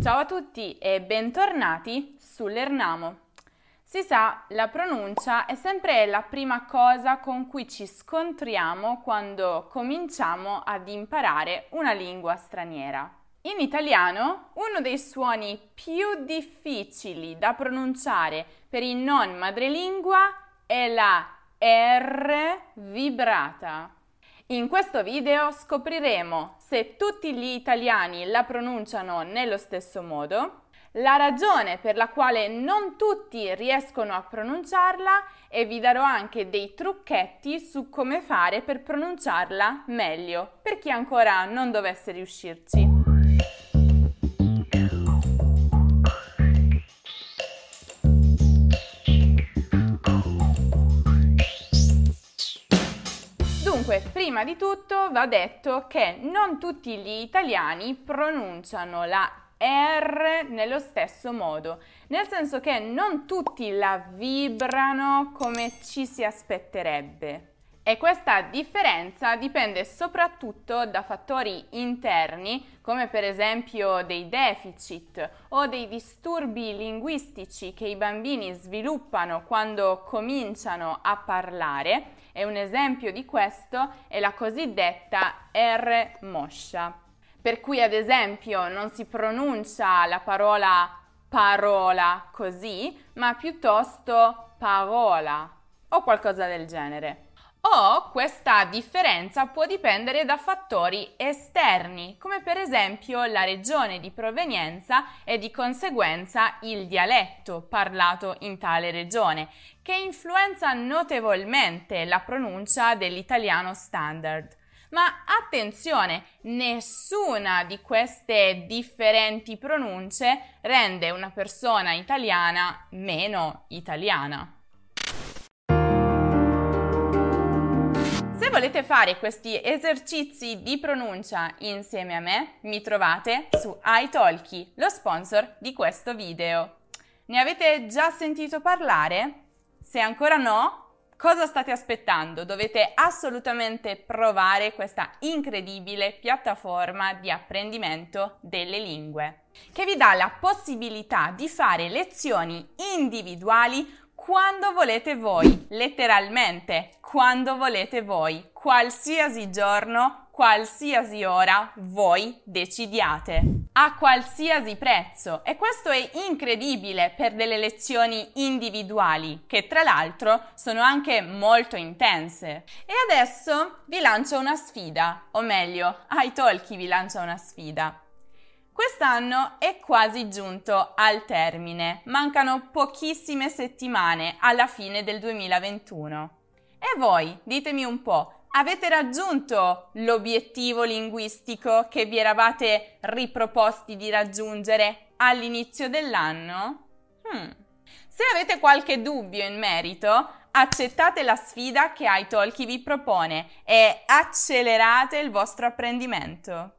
Ciao a tutti e bentornati sull'Ernamo. Si sa, la pronuncia è sempre la prima cosa con cui ci scontriamo quando cominciamo ad imparare una lingua straniera. In italiano, uno dei suoni più difficili da pronunciare per i non madrelingua è la R vibrata. In questo video scopriremo se tutti gli italiani la pronunciano nello stesso modo, la ragione per la quale non tutti riescono a pronunciarla e vi darò anche dei trucchetti su come fare per pronunciarla meglio, per chi ancora non dovesse riuscirci. Prima di tutto va detto che non tutti gli italiani pronunciano la R nello stesso modo, nel senso che non tutti la vibrano come ci si aspetterebbe. E questa differenza dipende soprattutto da fattori interni, come per esempio dei deficit o dei disturbi linguistici che i bambini sviluppano quando cominciano a parlare. E un esempio di questo è la cosiddetta R moscia per cui ad esempio non si pronuncia la parola parola così, ma piuttosto parola o qualcosa del genere. O questa differenza può dipendere da fattori esterni, come per esempio la regione di provenienza e di conseguenza il dialetto parlato in tale regione, che influenza notevolmente la pronuncia dell'italiano standard. Ma attenzione, nessuna di queste differenti pronunce rende una persona italiana meno italiana. Se volete fare questi esercizi di pronuncia insieme a me, mi trovate su iTalki, lo sponsor di questo video. Ne avete già sentito parlare? Se ancora no, Cosa state aspettando? Dovete assolutamente provare questa incredibile piattaforma di apprendimento delle lingue, che vi dà la possibilità di fare lezioni individuali quando volete voi, letteralmente quando volete voi, qualsiasi giorno, qualsiasi ora voi decidiate a qualsiasi prezzo e questo è incredibile per delle lezioni individuali che tra l'altro sono anche molto intense. E adesso vi lancio una sfida, o meglio, iTalki vi lancia una sfida. Quest'anno è quasi giunto al termine, mancano pochissime settimane alla fine del 2021. E voi, ditemi un po', Avete raggiunto l'obiettivo linguistico che vi eravate riproposti di raggiungere all'inizio dell'anno? Hmm. Se avete qualche dubbio in merito, accettate la sfida che iTalki vi propone e accelerate il vostro apprendimento.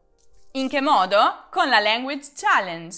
In che modo? Con la Language Challenge.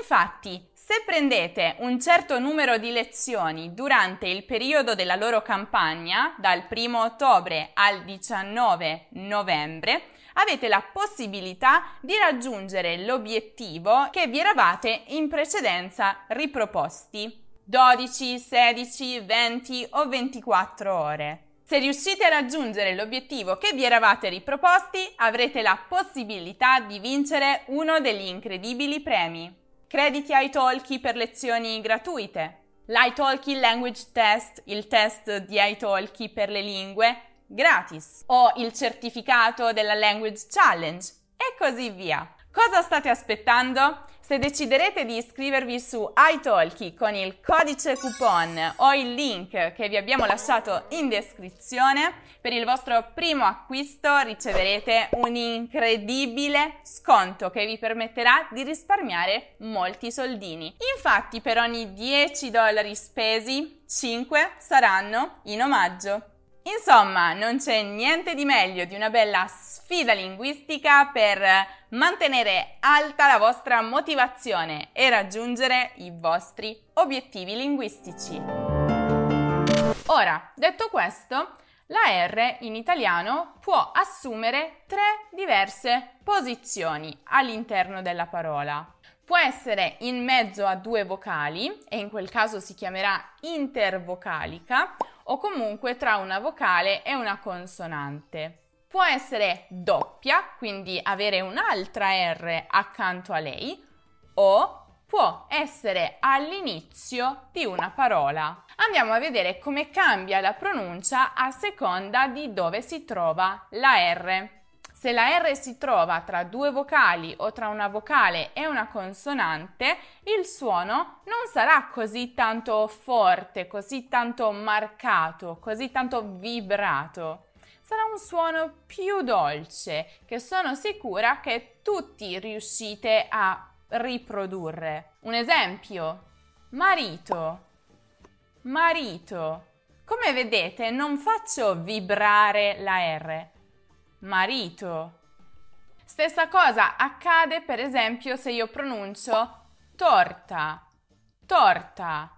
Infatti, se prendete un certo numero di lezioni durante il periodo della loro campagna, dal 1 ottobre al 19 novembre, avete la possibilità di raggiungere l'obiettivo che vi eravate in precedenza riproposti. 12, 16, 20 o 24 ore. Se riuscite a raggiungere l'obiettivo che vi eravate riproposti, avrete la possibilità di vincere uno degli incredibili premi crediti iTalki per lezioni gratuite, l'iTalki Language Test, il test di iTalki per le lingue, gratis, o il certificato della Language Challenge e così via. Cosa state aspettando? Se deciderete di iscrivervi su iTalki con il codice coupon o il link che vi abbiamo lasciato in descrizione, per il vostro primo acquisto riceverete un incredibile sconto che vi permetterà di risparmiare molti soldini. Infatti per ogni 10 dollari spesi, 5 saranno in omaggio. Insomma, non c'è niente di meglio di una bella sfida linguistica per mantenere alta la vostra motivazione e raggiungere i vostri obiettivi linguistici. Ora, detto questo, La R in italiano può assumere tre diverse posizioni all'interno della parola. Può essere in mezzo a due vocali e in quel caso si chiamerà intervocalica o comunque tra una vocale e una consonante. Può essere doppia, quindi avere un'altra R accanto a lei, o può essere all'inizio di una parola. Andiamo a vedere come cambia la pronuncia a seconda di dove si trova la R. Se la R si trova tra due vocali o tra una vocale e una consonante, il suono non sarà così tanto forte, così tanto marcato, così tanto vibrato. Sarà un suono più dolce che sono sicura che tutti riuscite a riprodurre. Un esempio, marito, marito. Come vedete non faccio vibrare la R. Marito. Stessa cosa accade per esempio se io pronuncio torta, torta.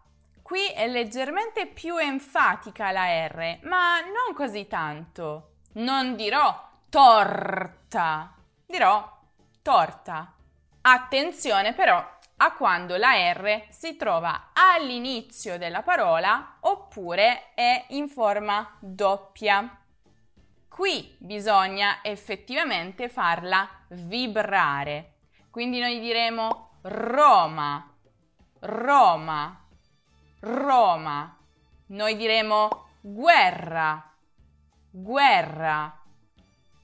Qui è leggermente più enfatica la R, ma non così tanto. Non dirò torta, dirò torta. Attenzione però a quando la R si trova all'inizio della parola oppure è in forma doppia. Qui bisogna effettivamente farla vibrare. Quindi noi diremo Roma, Roma, Roma. Noi diremo guerra, guerra,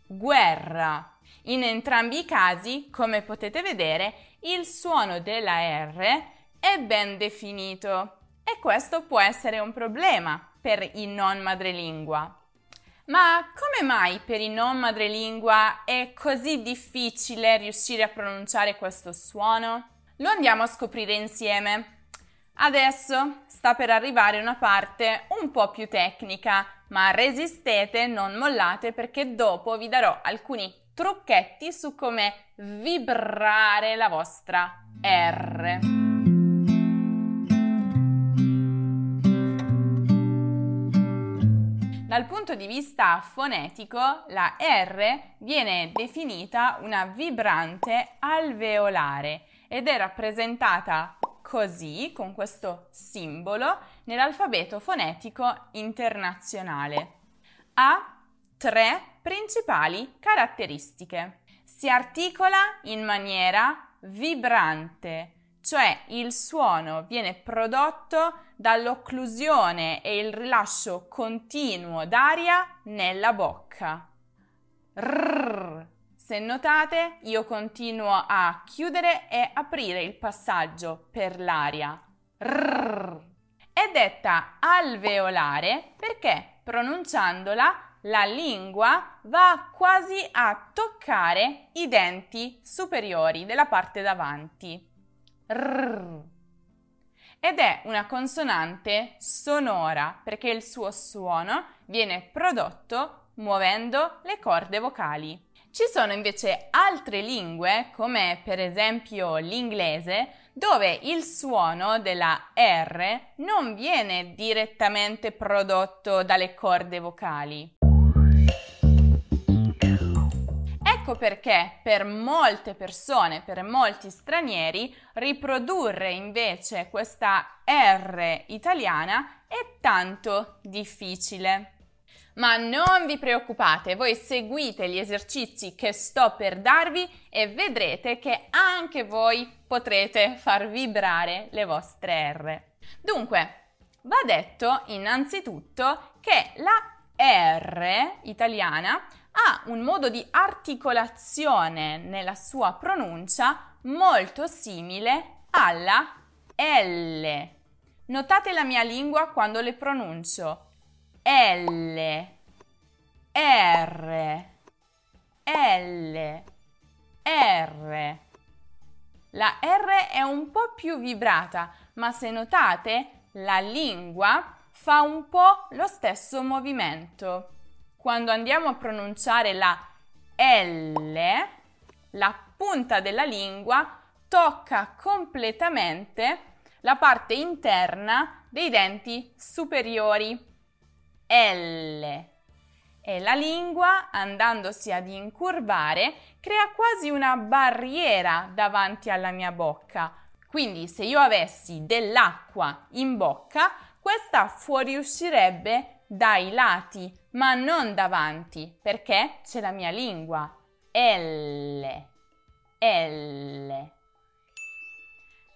guerra. In entrambi i casi, come potete vedere, il suono della R è ben definito e questo può essere un problema per i non madrelingua. Ma come mai per i non madrelingua è così difficile riuscire a pronunciare questo suono? Lo andiamo a scoprire insieme. Adesso sta per arrivare una parte un po' più tecnica, ma resistete, non mollate perché dopo vi darò alcuni trucchetti su come vibrare la vostra R. Dal punto di vista fonetico, la R viene definita una vibrante alveolare ed è rappresentata così, con questo simbolo, nell'alfabeto fonetico internazionale. Ha tre principali caratteristiche. Si articola in maniera vibrante, cioè il suono viene prodotto dall'occlusione e il rilascio continuo d'aria nella bocca. Rrr. Se notate, io continuo a chiudere e aprire il passaggio per l'aria. Rrr. È detta alveolare perché pronunciandola la lingua va quasi a toccare i denti superiori della parte davanti. Rrr. Ed è una consonante sonora perché il suo suono viene prodotto muovendo le corde vocali. Ci sono invece altre lingue, come per esempio l'inglese, dove il suono della R non viene direttamente prodotto dalle corde vocali. Ecco perché per molte persone, per molti stranieri, riprodurre invece questa R italiana è tanto difficile. Ma non vi preoccupate, voi seguite gli esercizi che sto per darvi e vedrete che anche voi potrete far vibrare le vostre R. Dunque, va detto innanzitutto che la R italiana ha un modo di articolazione nella sua pronuncia molto simile alla L. Notate la mia lingua quando le pronuncio. L, R, L, R. La R è un po' più vibrata, ma se notate la lingua fa un po' lo stesso movimento quando andiamo a pronunciare la L, la punta della lingua tocca completamente la parte interna dei denti superiori. L, e la lingua, andandosi ad incurvare, crea quasi una barriera davanti alla mia bocca. Quindi se io avessi dell'acqua in bocca, questa fuoriuscirebbe dai lati, ma non davanti, perché c'è la mia lingua. L. L.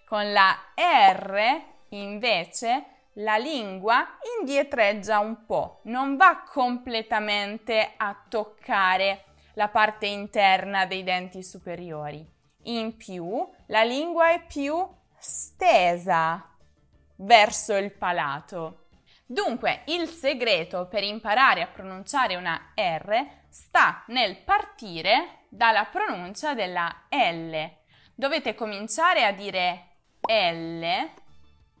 Con la R, invece, la lingua indietreggia un po', non va completamente a toccare la parte interna dei denti superiori. In più, la lingua è più stesa verso il palato. Dunque, il segreto per imparare a pronunciare una R sta nel partire dalla pronuncia della L. Dovete cominciare a dire L,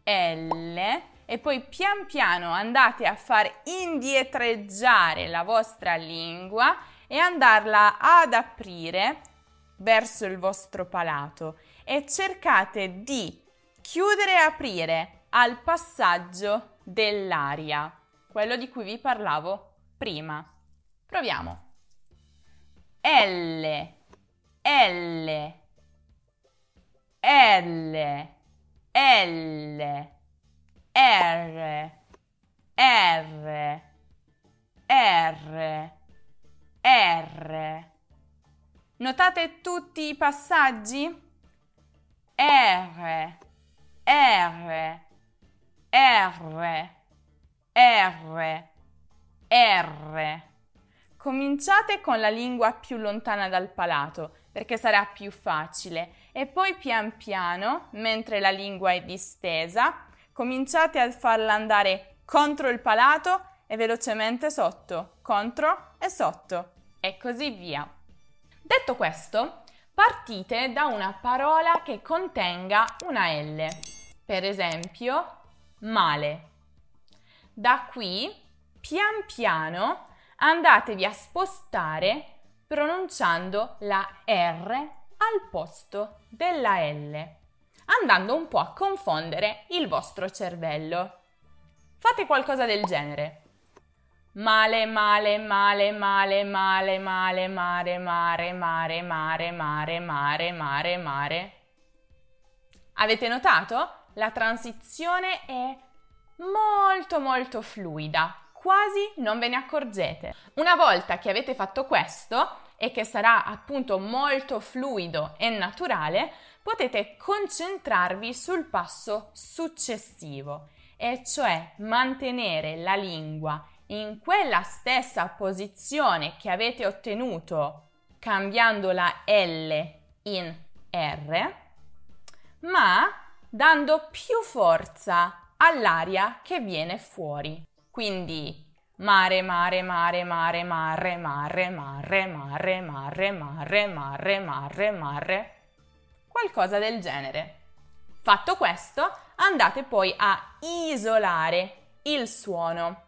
L e poi pian piano andate a far indietreggiare la vostra lingua e andarla ad aprire verso il vostro palato e cercate di chiudere e aprire al passaggio dell'aria, quello di cui vi parlavo prima. Proviamo. L, L, L, L, R, R, R, R. Notate tutti i passaggi? R, R, R, R, R. Cominciate con la lingua più lontana dal palato perché sarà più facile e poi pian piano, mentre la lingua è distesa, cominciate a farla andare contro il palato e velocemente sotto, contro e sotto e così via. Detto questo, partite da una parola che contenga una L, per esempio male. Da qui, pian piano, andatevi a spostare pronunciando la R al posto della L andando un po' a confondere il vostro cervello. Fate qualcosa del genere. Male, male, male, male, male, male, mare, mare, mare, mare, mare, mare, mare, mare. Avete notato? La transizione è molto molto fluida, quasi non ve ne accorgete. Una volta che avete fatto questo e che sarà appunto molto fluido e naturale, potete concentrarvi sul passo successivo, e cioè mantenere la lingua in quella stessa posizione che avete ottenuto cambiando la L in R, ma dando più forza all'aria che viene fuori. Quindi mare, mare, mare, mare, mare, mare, mare, mare, mare, mare, mare, mare, mare qualcosa del genere. Fatto questo, andate poi a isolare il suono.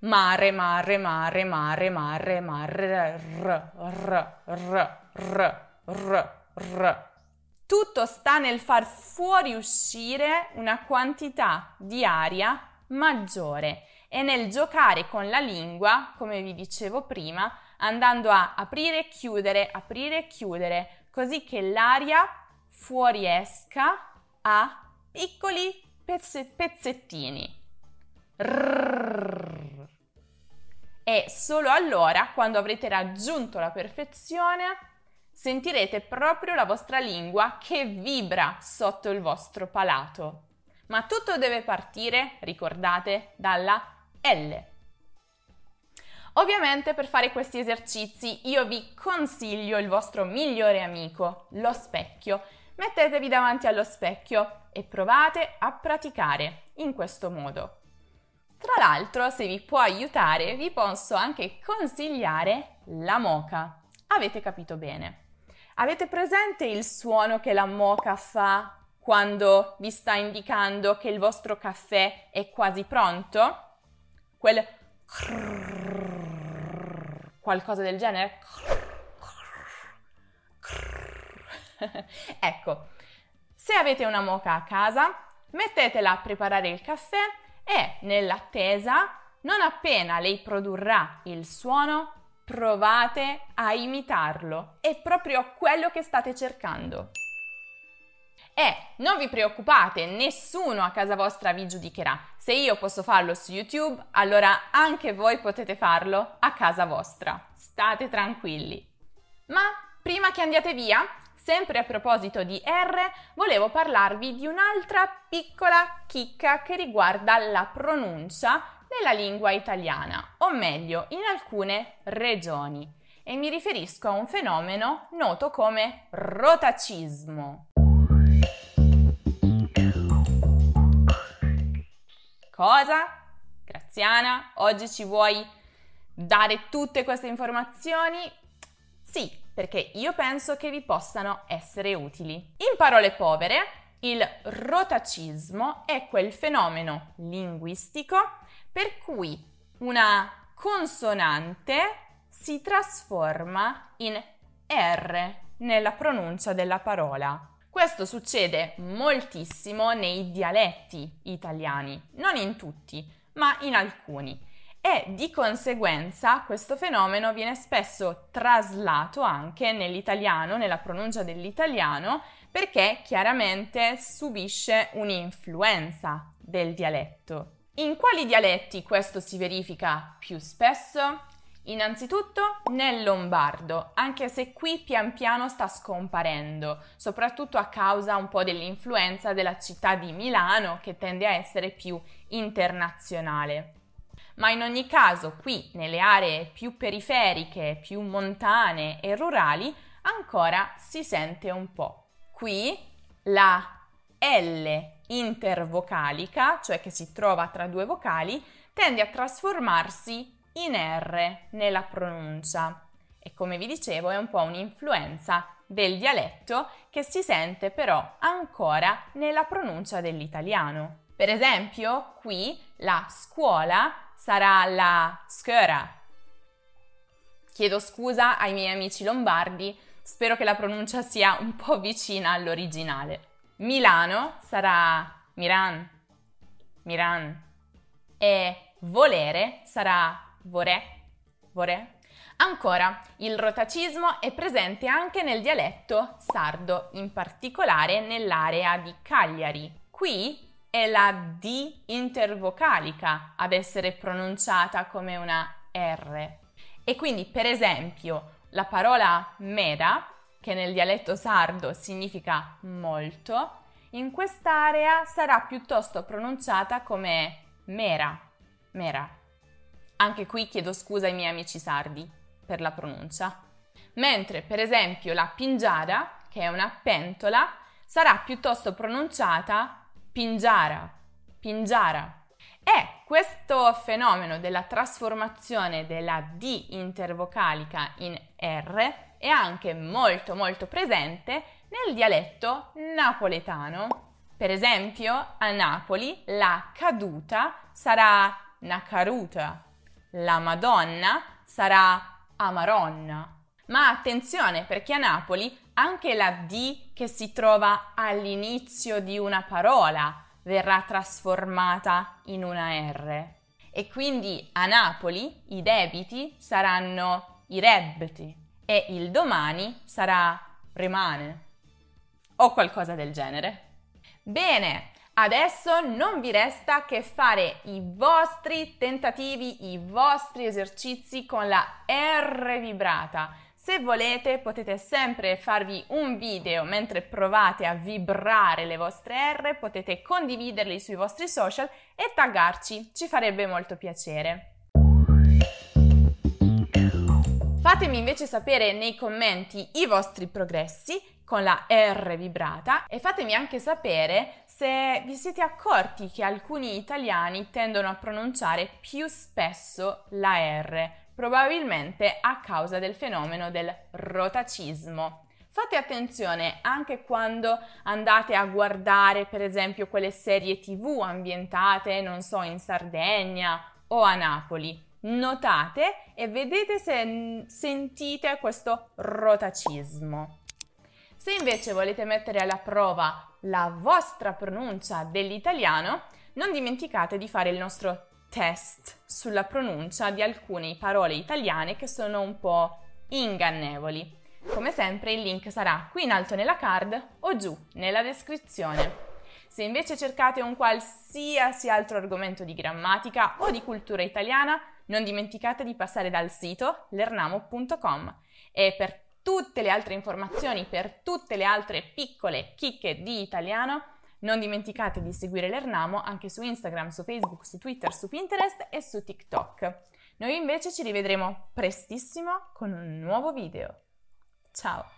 Mare, mare, mare, mare, mare, mare, r, r, r, r, r, r. Tutto sta nel far fuoriuscire una quantità di aria maggiore e nel giocare con la lingua, come vi dicevo prima, andando a aprire e chiudere, aprire e chiudere, così che l'aria fuoriesca a piccoli pezze- pezzettini. Rrrr. E solo allora, quando avrete raggiunto la perfezione, sentirete proprio la vostra lingua che vibra sotto il vostro palato. Ma tutto deve partire, ricordate, dalla L. Ovviamente per fare questi esercizi io vi consiglio il vostro migliore amico, lo specchio. Mettetevi davanti allo specchio e provate a praticare in questo modo. Tra l'altro, se vi può aiutare, vi posso anche consigliare la moca. Avete capito bene. Avete presente il suono che la moca fa quando vi sta indicando che il vostro caffè è quasi pronto? Quel qualcosa del genere. ecco, se avete una moca a casa, mettetela a preparare il caffè e nell'attesa non appena lei produrrà il suono, provate a imitarlo. È proprio quello che state cercando. E non vi preoccupate, nessuno a casa vostra vi giudicherà. Se io posso farlo su YouTube, allora anche voi potete farlo a casa vostra. State tranquilli. Ma prima che andiate via, sempre a proposito di R, volevo parlarvi di un'altra piccola chicca che riguarda la pronuncia nella lingua italiana, o meglio, in alcune regioni. E mi riferisco a un fenomeno noto come rotacismo. Cosa? Graziana, oggi ci vuoi dare tutte queste informazioni? Sì, perché io penso che vi possano essere utili. In parole povere, il rotacismo è quel fenomeno linguistico per cui una consonante si trasforma in R nella pronuncia della parola. Questo succede moltissimo nei dialetti italiani, non in tutti, ma in alcuni. E di conseguenza questo fenomeno viene spesso traslato anche nell'italiano, nella pronuncia dell'italiano, perché chiaramente subisce un'influenza del dialetto. In quali dialetti questo si verifica più spesso? Innanzitutto nel lombardo, anche se qui pian piano sta scomparendo, soprattutto a causa un po' dell'influenza della città di Milano che tende a essere più internazionale. Ma in ogni caso qui nelle aree più periferiche, più montane e rurali ancora si sente un po'. Qui la L intervocalica, cioè che si trova tra due vocali, tende a trasformarsi in R nella pronuncia e come vi dicevo è un po' un'influenza del dialetto che si sente però ancora nella pronuncia dell'italiano. Per esempio, qui la scuola sarà la scuola. Chiedo scusa ai miei amici lombardi, spero che la pronuncia sia un po' vicina all'originale. Milano sarà Miran, Miran e volere sarà vorè, vorè. Ancora, il rotacismo è presente anche nel dialetto sardo, in particolare nell'area di Cagliari. Qui è la D intervocalica ad essere pronunciata come una R. E quindi, per esempio, la parola mera, che nel dialetto sardo significa molto, in quest'area sarà piuttosto pronunciata come mera, mera. Anche qui chiedo scusa ai miei amici sardi per la pronuncia. Mentre per esempio la pingiara, che è una pentola, sarà piuttosto pronunciata pingiara, pingiara. E questo fenomeno della trasformazione della D intervocalica in R è anche molto molto presente nel dialetto napoletano. Per esempio, a Napoli la caduta sarà nacaruta, la Madonna sarà Amaronna. Ma attenzione perché a Napoli anche la D che si trova all'inizio di una parola verrà trasformata in una R. E quindi a Napoli i debiti saranno i rebbeti e il domani sarà rimane o qualcosa del genere. Bene, Adesso non vi resta che fare i vostri tentativi, i vostri esercizi con la R vibrata. Se volete potete sempre farvi un video mentre provate a vibrare le vostre R, potete condividerli sui vostri social e taggarci, ci farebbe molto piacere. Fatemi invece sapere nei commenti i vostri progressi con la R vibrata e fatemi anche sapere se vi siete accorti che alcuni italiani tendono a pronunciare più spesso la R, probabilmente a causa del fenomeno del rotacismo. Fate attenzione anche quando andate a guardare, per esempio, quelle serie TV ambientate, non so, in Sardegna o a Napoli. Notate e vedete se sentite questo rotacismo. Se invece volete mettere alla prova la vostra pronuncia dell'italiano, non dimenticate di fare il nostro test sulla pronuncia di alcune parole italiane che sono un po' ingannevoli. Come sempre il link sarà qui in alto nella card o giù nella descrizione. Se invece cercate un qualsiasi altro argomento di grammatica o di cultura italiana, non dimenticate di passare dal sito lernamo.com e per tutte le altre informazioni, per tutte le altre piccole chicche di italiano, non dimenticate di seguire l'Ernamo anche su Instagram, su Facebook, su Twitter, su Pinterest e su TikTok. Noi invece ci rivedremo prestissimo con un nuovo video. Ciao!